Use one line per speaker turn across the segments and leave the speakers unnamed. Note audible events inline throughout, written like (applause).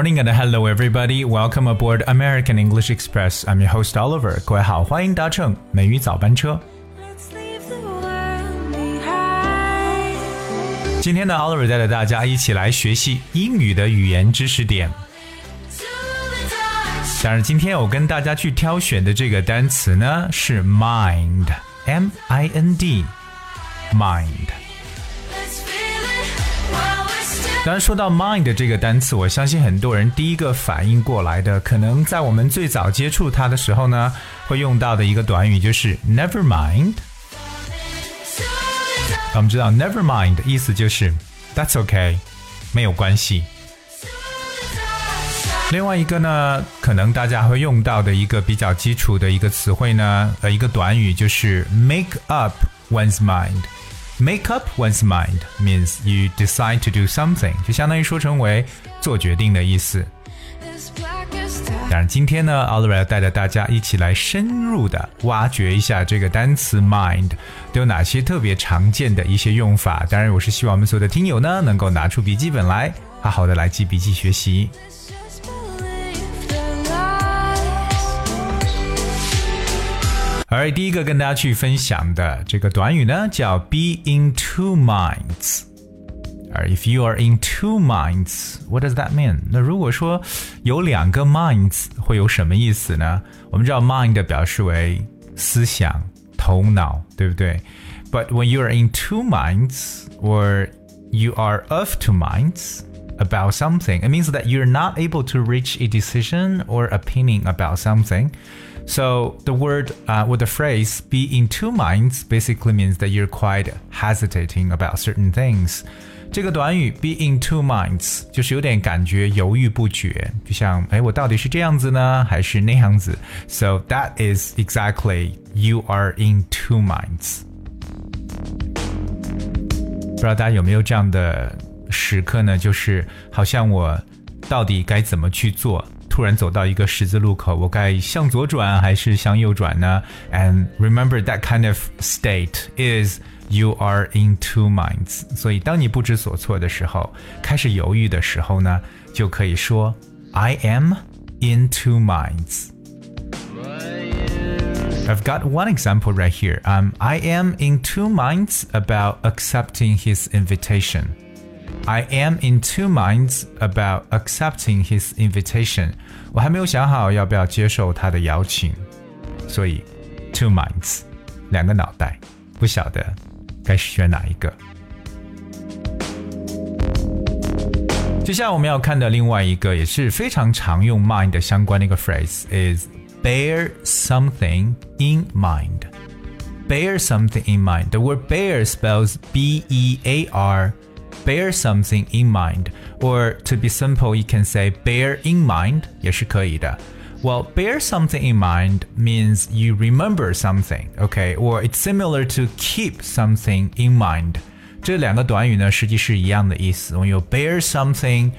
Good morning and hello everybody. Welcome aboard American English Express. I'm your host Oliver. 各位好，欢迎搭乘美语早班车。今天呢，Oliver 带着大家一起来学习英语的语言知识点。当然，今天我跟大家去挑选的这个单词呢是 mind，M I N D，mind。 当然，说到 mind 这个单词，我相信很多人第一个反应过来的，可能在我们最早接触它的时候呢，会用到的一个短语就是 never mind。我们知道 never mind 的意思就是 that's okay，没有关系。另外一个呢，可能大家会用到的一个比较基础的一个词汇呢，呃，一个短语就是 make up one's mind。Make up one's mind means you decide to do something，就相当于说成为做决定的意思。当然，今天呢，Oliver 要带着大家一起来深入的挖掘一下这个单词 mind 都有哪些特别常见的一些用法。当然，我是希望我们所有的听友呢，能够拿出笔记本来，好好的来记笔记学习。而第一个跟大家去分享的这个短语呢，叫 be in two minds。而 if you are in two minds，what does that mean？那如果说有两个 minds，会有什么意思呢？我们知道 mind 表示为思想、头脑，对不对？But when you are in two minds, or you are of two minds about something, it means that you're not able to reach a decision or opinion about something. So the word uh, or the phrase "be in two minds" basically means that you're quite hesitating about certain things. 这个短语 "be in two minds" 就是有点感觉犹豫不决，就像哎，我到底是这样子呢，还是那样子？So that is exactly you are in two minds. 不知道大家有没有这样的时刻呢？就是好像我到底该怎么去做？ 突然走到一个十字路口，我该向左转还是向右转呢？And remember that kind of state is you are in two minds。所以当你不知所措的时候，开始犹豫的时候呢，就可以说 I am in two minds。I've got one example right here. Um, I am in two minds about accepting his invitation. I am in two minds about accepting his invitation。我还没有想好要不要接受他的邀请，所以 two minds，两个脑袋，不晓得该选哪一个。接下来我们要看的另外一个也是非常常用 mind 相关的一个 phrase is bear something in mind。bear something in mind. The word bear spells B E A R bear something in mind, or to be simple, you can say bear in mind Well, bear something in mind means you remember something, okay, or it's similar to keep something in mind. 这两个短语呢，实际是一样的意思。When you bear something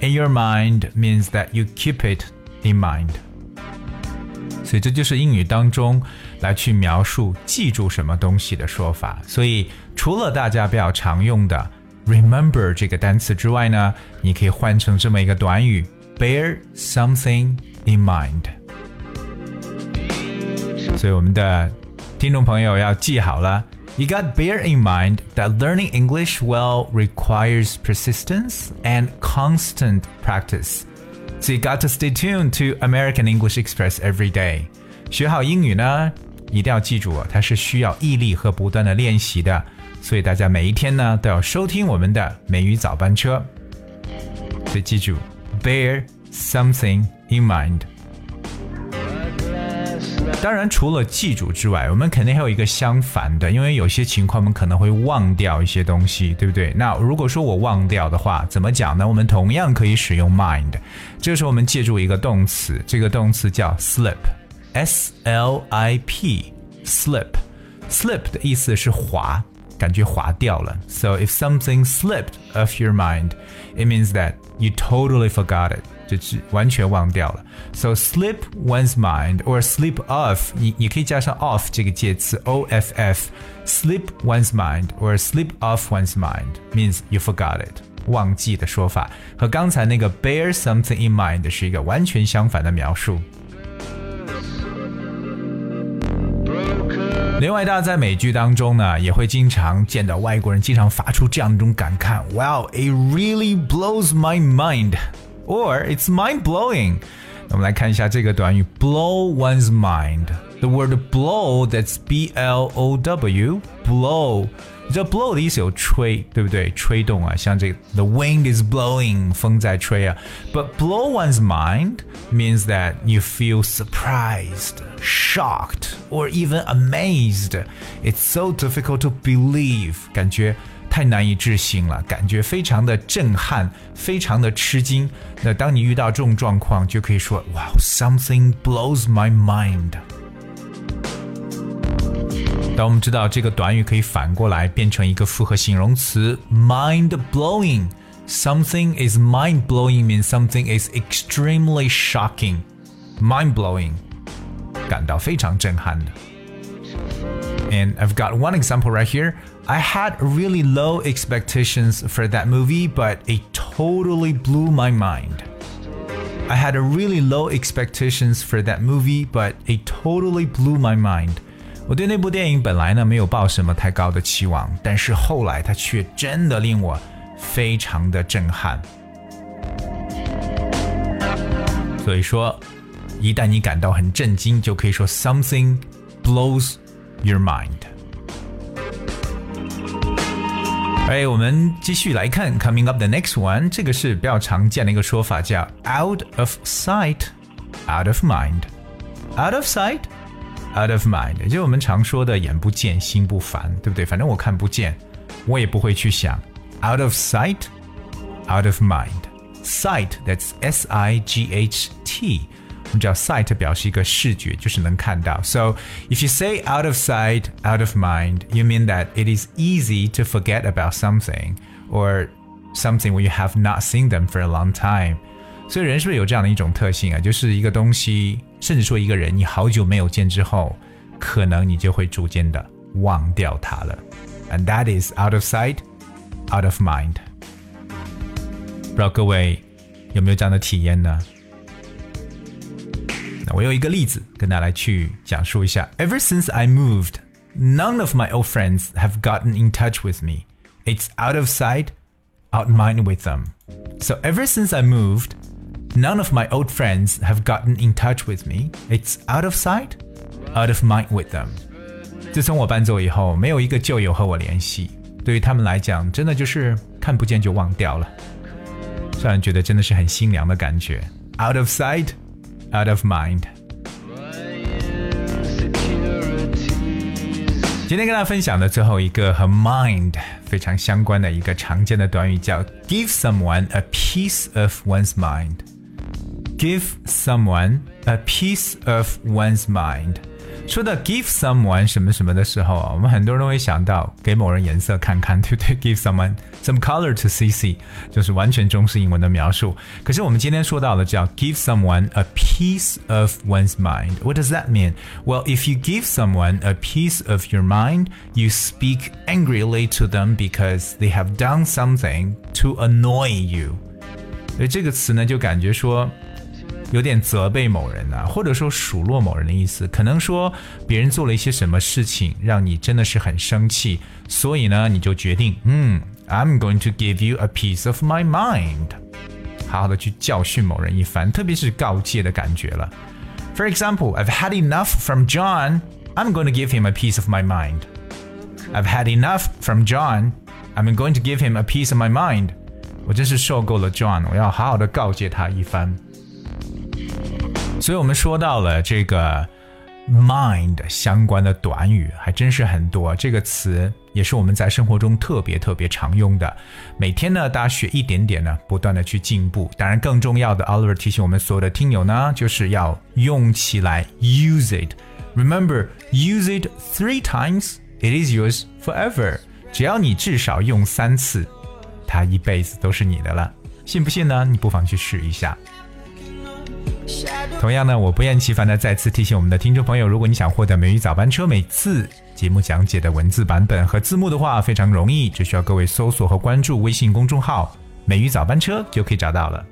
in your mind means that you keep it in mind. 所以这就是英语当中来去描述记住什么东西的说法。所以除了大家比较常用的 remember 这个单词之外呢，你可以换成这么一个短语：bear something in mind。所以我们的听众朋友要记好了。You got bear in mind that learning English well requires persistence and constant practice. So you got to stay tuned to American English Express every day. 学好英语呢，一定要记住，它是需要毅力和不断的练习的。 所以大家每一天呢都要收听我们的美语早班车。所以记住，bear something in mind。当然，除了记住之外，我们肯定还有一个相反的，因为有些情况我们可能会忘掉一些东西，对不对？那如果说我忘掉的话，怎么讲呢？我们同样可以使用 mind。这时候我们借助一个动词，这个动词叫 slip，s l i p，slip，slip 的意思是滑。感觉滑掉了。So if something slipped off your mind, it means that you totally forgot it，就是完全忘掉了。So slip one's mind or slip off，你你可以加上 off 这个介词 o f f，slip one's mind or slip off one's mind means you forgot it。 忘记的说法，和刚才那个 bear something in mind 是一个完全相反的描述。 另外，大家在美剧当中呢，也会经常见到外国人经常发出这样一种感叹：“Wow, it really blows my mind,” or “It's mind blowing.” 我们来看一下这个短语 “blow one's mind”。The word blow, that's B-L-O-W, blow. 你知道 blow 的意思有吹，对不对？吹动啊，像这个 the wind is blowing，风在吹啊。But blow one's mind means that you feel surprised, shocked, or even amazed. It's so difficult to believe，感觉太难以置信了，感觉非常的震撼，非常的吃惊。那当你遇到这种状况，就可以说，Wow, something blows my mind。当我们知道这个短语可以反过来变成一个复合形容词 mind blowing。Something is mind blowing means something is extremely shocking. Mind blowing， 感到非常震撼的。And I've got one example right here. I had really low expectations for that movie, but it totally blew my mind. I had really low expectations for that movie, but it totally blew my mind. 我对那部电影本来呢没有抱什么太高的期望，但是后来它却真的令我非常的震撼。所以说， 一旦你感到很震惊，就可以说 something blows your mind。哎，我们继续来看 coming up the next one，这个是比较常见的一个说法，叫 out of sight，out of mind，out of sight。out of mind，也就是我们常说的眼不见心不烦，对不对？反正我看不见，我也不会去想。out of sight, out of mind. Sight that's S I G H T。 我们知道 sight 表示一个视觉，就是能看到。So if you say out of sight, out of mind, you mean that it is easy to forget about something or something when you have not seen them for a long time. 所以人是不是有这样的一种特性啊？就是一个东西，甚至说一个人，你好久没有见之后，可能你就会逐渐的忘掉他了。And that is out of sight, out of mind。不知道各位有没有这样的体验呢？ 那我有一个例子跟大家来去讲述一下。Ever since I moved, none of my old friends have gotten in touch with me. It's out of sight, out of mind with them. So ever since I moved, None of my old friends have gotten in touch with me. It's out of sight, out of mind with them. 自从我搬走以后，没有一个旧友和我联系。对于他们来讲，真的就是看不见就忘掉了。让人觉得真的是很心凉的感觉。Out of sight, out of mind. 今天跟大家分享的最后一个和 mind 非常相关的一个常见的短语叫 give someone a piece of one's mind。give someone a piece of one's mind。 说到 give someone 什么什么的时候啊，我们很多人都会想到给某人颜色看看，对不对？Give (laughs) someone some color to see see，就是完全中式英文的描述。可是我们今天说到的叫 give someone a piece of one's mind。What does that mean? Well, if you give someone a piece of your mind, you speak angrily to them because they have done something to annoy you。所以这个词呢，就感觉说。 有点责备某人啊，或者说数落某人的意思，可能说别人做了一些什么事情，让你真的是很生气，所以呢，你就决定，嗯，I'm going to give you a piece of my mind，好好的去教训某人一番，特别是告诫的感觉了。For example, I've had enough from John. I'm going to give him a piece of my mind. I've had enough from John. I'm going to give him a piece of my mind. 我真是受够了 John，我要好好的告诫他一番。 所以我们说到了这个 mind 相关的短语，还真是很多。这个词也是我们在生活中特别特别常用的。每天呢，大家学一点点呢，不断的去进步。当然，更重要的，Oliver 提醒我们所有的听友呢，就是要用起来，use it。Remember, use it three times, it is yours forever。只要你至少用三次，它一辈子都是你的了。信不信呢？你不妨去试一下。同样呢，我不厌其烦的再次提醒我们的听众朋友，如果你想获得《美语早班车》每次节目讲解的文字版本和字幕的话，非常容易，只需要各位搜索和关注微信公众号 美语早班车就可以找到了。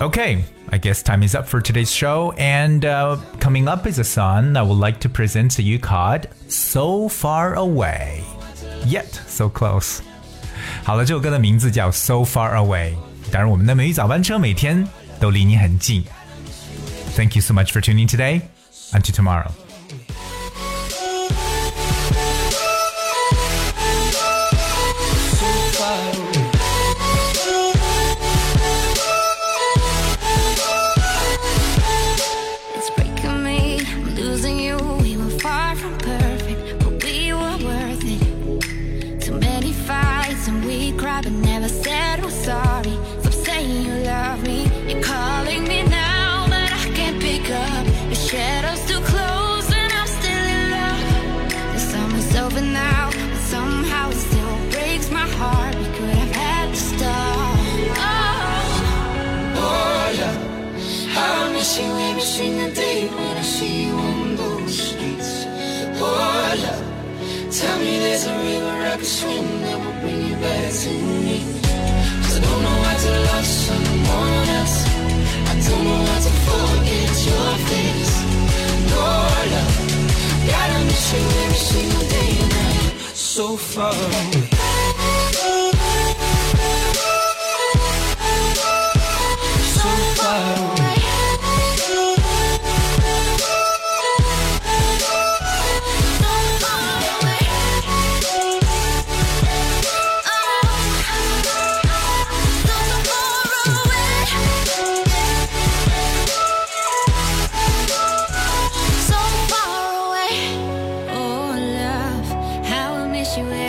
Okay, I guess time is up for today's show, and uh, coming up is a song I would like to present to you called So Far Away, Yet So Close. 好了，这首歌的名字叫 So Far Away。 当然，我们的美语早班车每天都离你很近。Thank you so much for tuning today. Until tomorrow.
Tell me there's a river I can swim that will bring you back to me. Cause I don't know how to love someone else. I don't know how to forget your face. No, love, gotta miss you every single day now. So far away.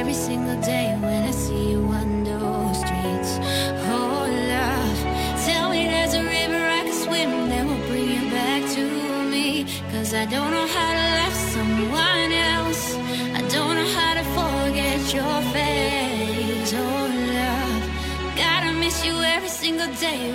Cause I see you on those streets, oh love, tell me there's a river I can swim that will bring you back to me. 'Cause I don't know how to love someone else. I don't know how to forget your face. Oh, love. Gotta miss you every single day